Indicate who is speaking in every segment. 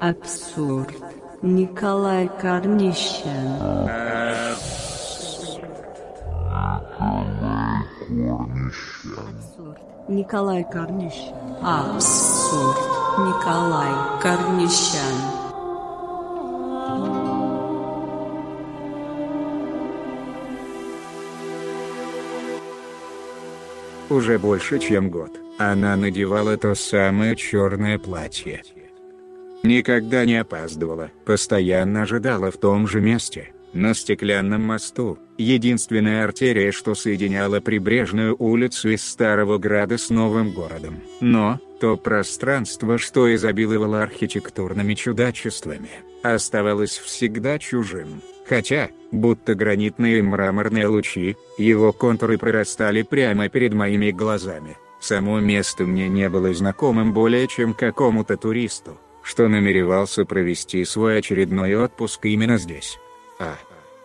Speaker 1: Абсурд. Николай Корнищен. Абсурд. Николай Корнищен. Абсурд. Николай Корнищен.
Speaker 2: Уже больше чем год, она надевала то самое черное платье. Никогда не опаздывала, постоянно ожидала в том же месте, на стеклянном мосту, единственная артерия, что соединяла прибрежную улицу из Старого Града с Новым городом. Но, то пространство, что изобиловало архитектурными чудачествами, оставалось всегда чужим. Хотя, будто гранитные и мраморные лучи, его контуры прорастали прямо перед моими глазами. Само место мне не было знакомым более чем какому-то туристу, что намеревался провести свой очередной отпуск именно здесь. А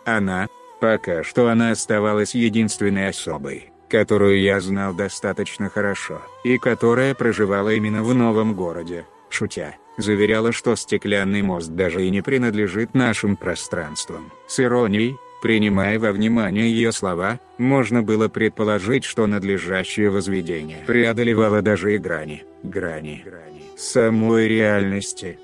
Speaker 2: она, пока что она оставалась единственной особой, которую я знал достаточно хорошо, и которая проживала именно в новом городе, шутя, заверяла, что стеклянный мост даже и не принадлежит нашим пространствам. С иронией, принимая во внимание ее слова, можно было предположить, что надлежащее возведение преодолевало даже и грани, грани, грани самой реальности.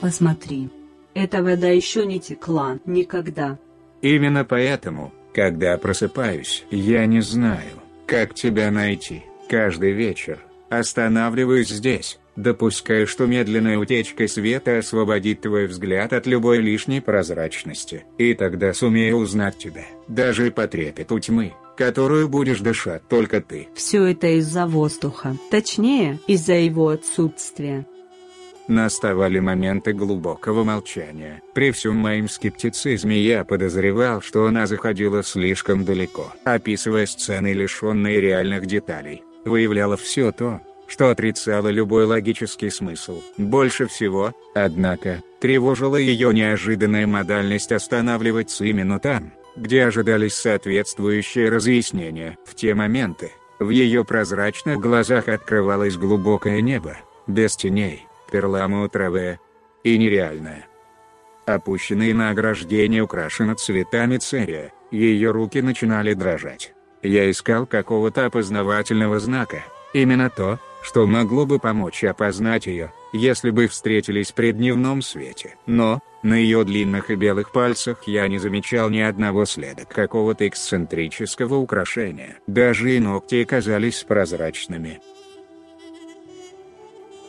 Speaker 1: Посмотри. Эта вода еще не текла никогда.
Speaker 2: Именно поэтому, когда просыпаюсь, я не знаю, как тебя найти. Каждый вечер, останавливаюсь здесь, допуская, что медленная утечка света освободит твой взгляд от любой лишней прозрачности, и тогда сумею узнать тебя, даже по трепету тьмы, которую будешь дышать только ты.
Speaker 1: Все это из-за воздуха. Точнее, из-за его отсутствия.
Speaker 2: Наставали моменты глубокого молчания. При всем моем скептицизме я подозревал, что она заходила слишком далеко, описывая сцены, лишенные реальных деталей, выявляла все то, что отрицало любой логический смысл. Больше всего, однако, тревожила ее неожиданная модальность останавливаться именно там, где ожидались соответствующие разъяснения. В те моменты, в ее прозрачных глазах открывалось глубокое небо, без теней, перламутровое и нереальное. Опущенные на ограждение украшено цветами церия, ее руки начинали дрожать. Я искал какого-то опознавательного знака, именно то, что могло бы помочь опознать ее, если бы встретились при дневном свете. Но, на ее длинных и белых пальцах я не замечал ни одного следа какого-то эксцентрического украшения. Даже и ногти казались прозрачными.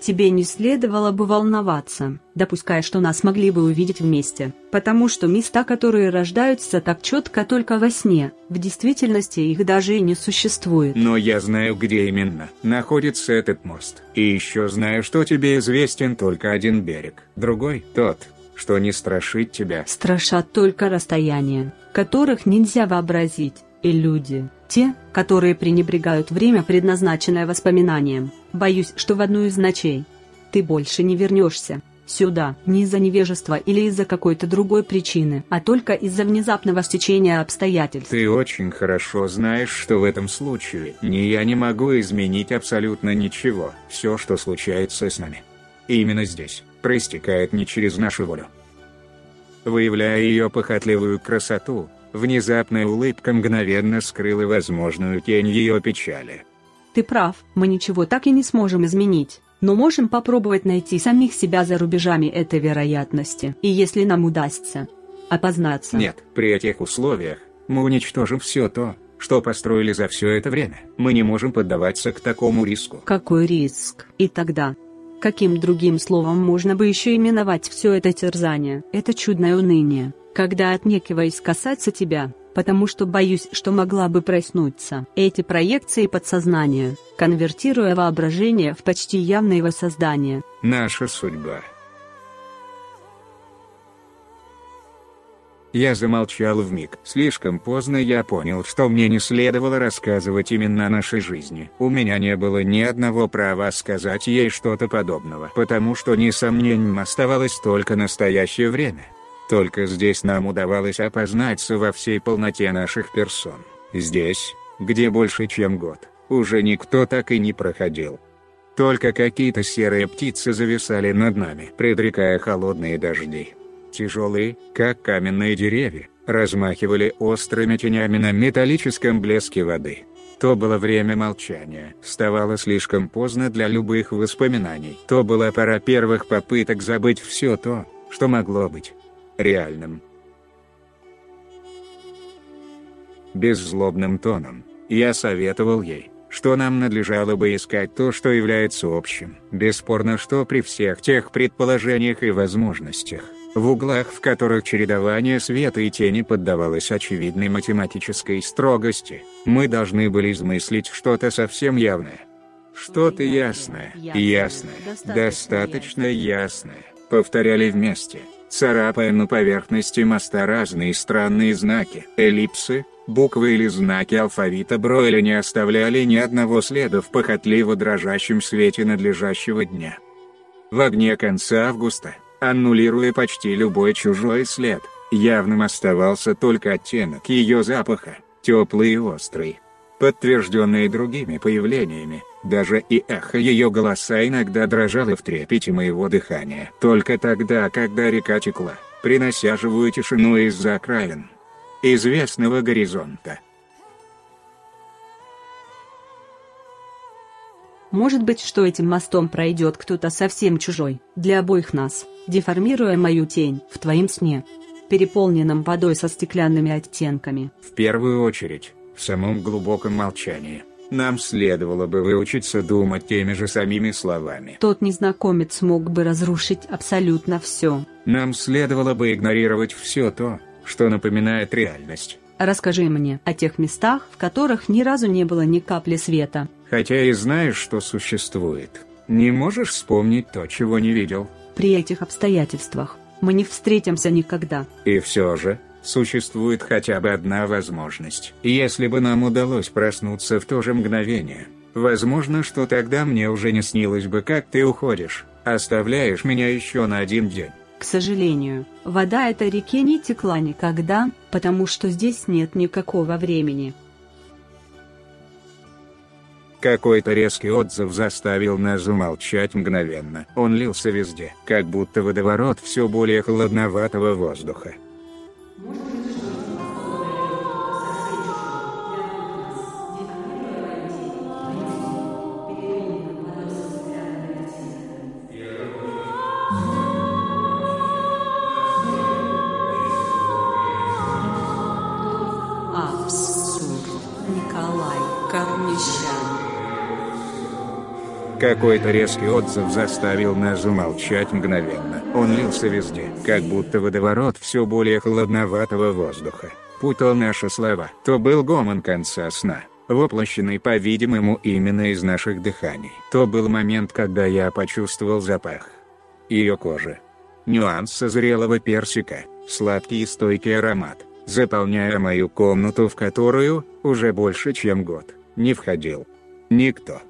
Speaker 1: Тебе не следовало бы волноваться, допуская, что нас могли бы увидеть вместе, потому что места, которые рождаются так четко только во сне, в действительности их даже и не существует.
Speaker 2: Но я знаю, где именно находится этот мост. И еще знаю, что тебе известен только один берег. Другой – тот, что не страшит тебя.
Speaker 1: Страшат только расстояния, которых нельзя вообразить, и люди, те, которые пренебрегают время, предназначенное воспоминанием. Боюсь, что в одну из ночей ты больше не вернешься сюда, не из-за невежества или из-за какой-то другой причины, а только из-за внезапного стечения обстоятельств.
Speaker 2: Ты очень хорошо знаешь, что в этом случае ни я не могу изменить абсолютно ничего. Все, что случается с нами. Именно здесь, проистекает не через нашу волю. Выявляя ее похотливую красоту, внезапная улыбка мгновенно скрыла возможную тень ее печали.
Speaker 1: Ты прав, мы ничего так и не сможем изменить. Но можем попробовать найти самих себя за рубежами этой вероятности. И если нам удастся опознаться.
Speaker 2: Нет, при этих условиях, мы уничтожим все то, что построили за все это время. Мы не можем поддаваться к такому риску.
Speaker 1: Какой риск? И тогда? Каким другим словом можно бы еще именовать все это терзание, это чудное уныние, когда отнекиваясь касаться тебя, потому что боюсь, что могла бы проснуться. Эти проекции подсознания, конвертируя воображение в почти явное воссоздание.
Speaker 2: Наша судьба. Я замолчал в миг. Слишком поздно я понял, что мне не следовало рассказывать именно о нашей жизни. У меня не было ни одного права сказать ей что-то подобного, потому что несомнением оставалось только настоящее время. Только здесь нам удавалось опознаться во всей полноте наших персон. Здесь, где больше чем год, уже никто так и не проходил. Только какие-то серые птицы зависали над нами, предрекая холодные дожди. Тяжелые, как каменные деревья, размахивали острыми тенями на металлическом блеске воды. То было время молчания, вставало слишком поздно для любых воспоминаний. То была пора первых попыток забыть все то, что могло быть реальным. Беззлобным тоном, я советовал ей, что нам надлежало бы искать то, что является общим. Бесспорно, что при всех тех предположениях и возможностях, в углах в которых чередование света и тени поддавалось очевидной математической строгости, мы должны были измыслить что-то совсем явное. Что-то ясное, ясное, достаточно ясное, повторяли вместе, царапая на поверхности моста разные странные знаки, эллипсы, буквы или знаки алфавита Бройля не оставляли ни одного следа в похотливо дрожащем свете надлежащего дня. В огне конца августа, аннулируя почти любой чужой след, явным оставался только оттенок ее запаха, теплый и острый. Подтвержденный другими появлениями, даже и эхо ее голоса иногда дрожало в трепете моего дыхания. Только тогда, когда река текла, принося живую тишину из-за окраин известного горизонта.
Speaker 1: Может быть, что этим мостом пройдет кто-то совсем чужой, для обоих нас, деформируя мою тень в твоем сне, переполненном водой со стеклянными оттенками.
Speaker 2: В первую очередь, в самом глубоком молчании, нам следовало бы выучиться думать теми же самими словами.
Speaker 1: Тот незнакомец мог бы разрушить абсолютно все.
Speaker 2: Нам следовало бы игнорировать все то, что напоминает реальность.
Speaker 1: Расскажи мне о тех местах, в которых ни разу не было ни капли света.
Speaker 2: Хотя и знаешь, что существует. Не можешь вспомнить то, чего не видел.
Speaker 1: При этих обстоятельствах мы не встретимся никогда.
Speaker 2: И все же, существует хотя бы одна возможность. Если бы нам удалось проснуться в то же мгновение, возможно, что тогда мне уже не снилось бы, как ты уходишь, оставляешь меня еще на один день.
Speaker 1: К сожалению, вода этой реке не текла никогда, потому что здесь нет никакого времени.
Speaker 2: Какой-то резкий отзыв заставил нас замолчать мгновенно. Он лился везде, как будто водоворот все более холодноватого воздуха. Какой-то резкий отзыв заставил нас замолчать мгновенно. Он лился везде, как будто водоворот все более холодноватого воздуха. Путал наши слова. То был гомон конца сна, воплощенный, по-видимому, именно из наших дыханий. То был момент, когда я почувствовал запах ее кожи. Нюанс созрелого персика, сладкий и стойкий аромат, заполняя мою комнату, в которую, уже больше чем год, не входил никто.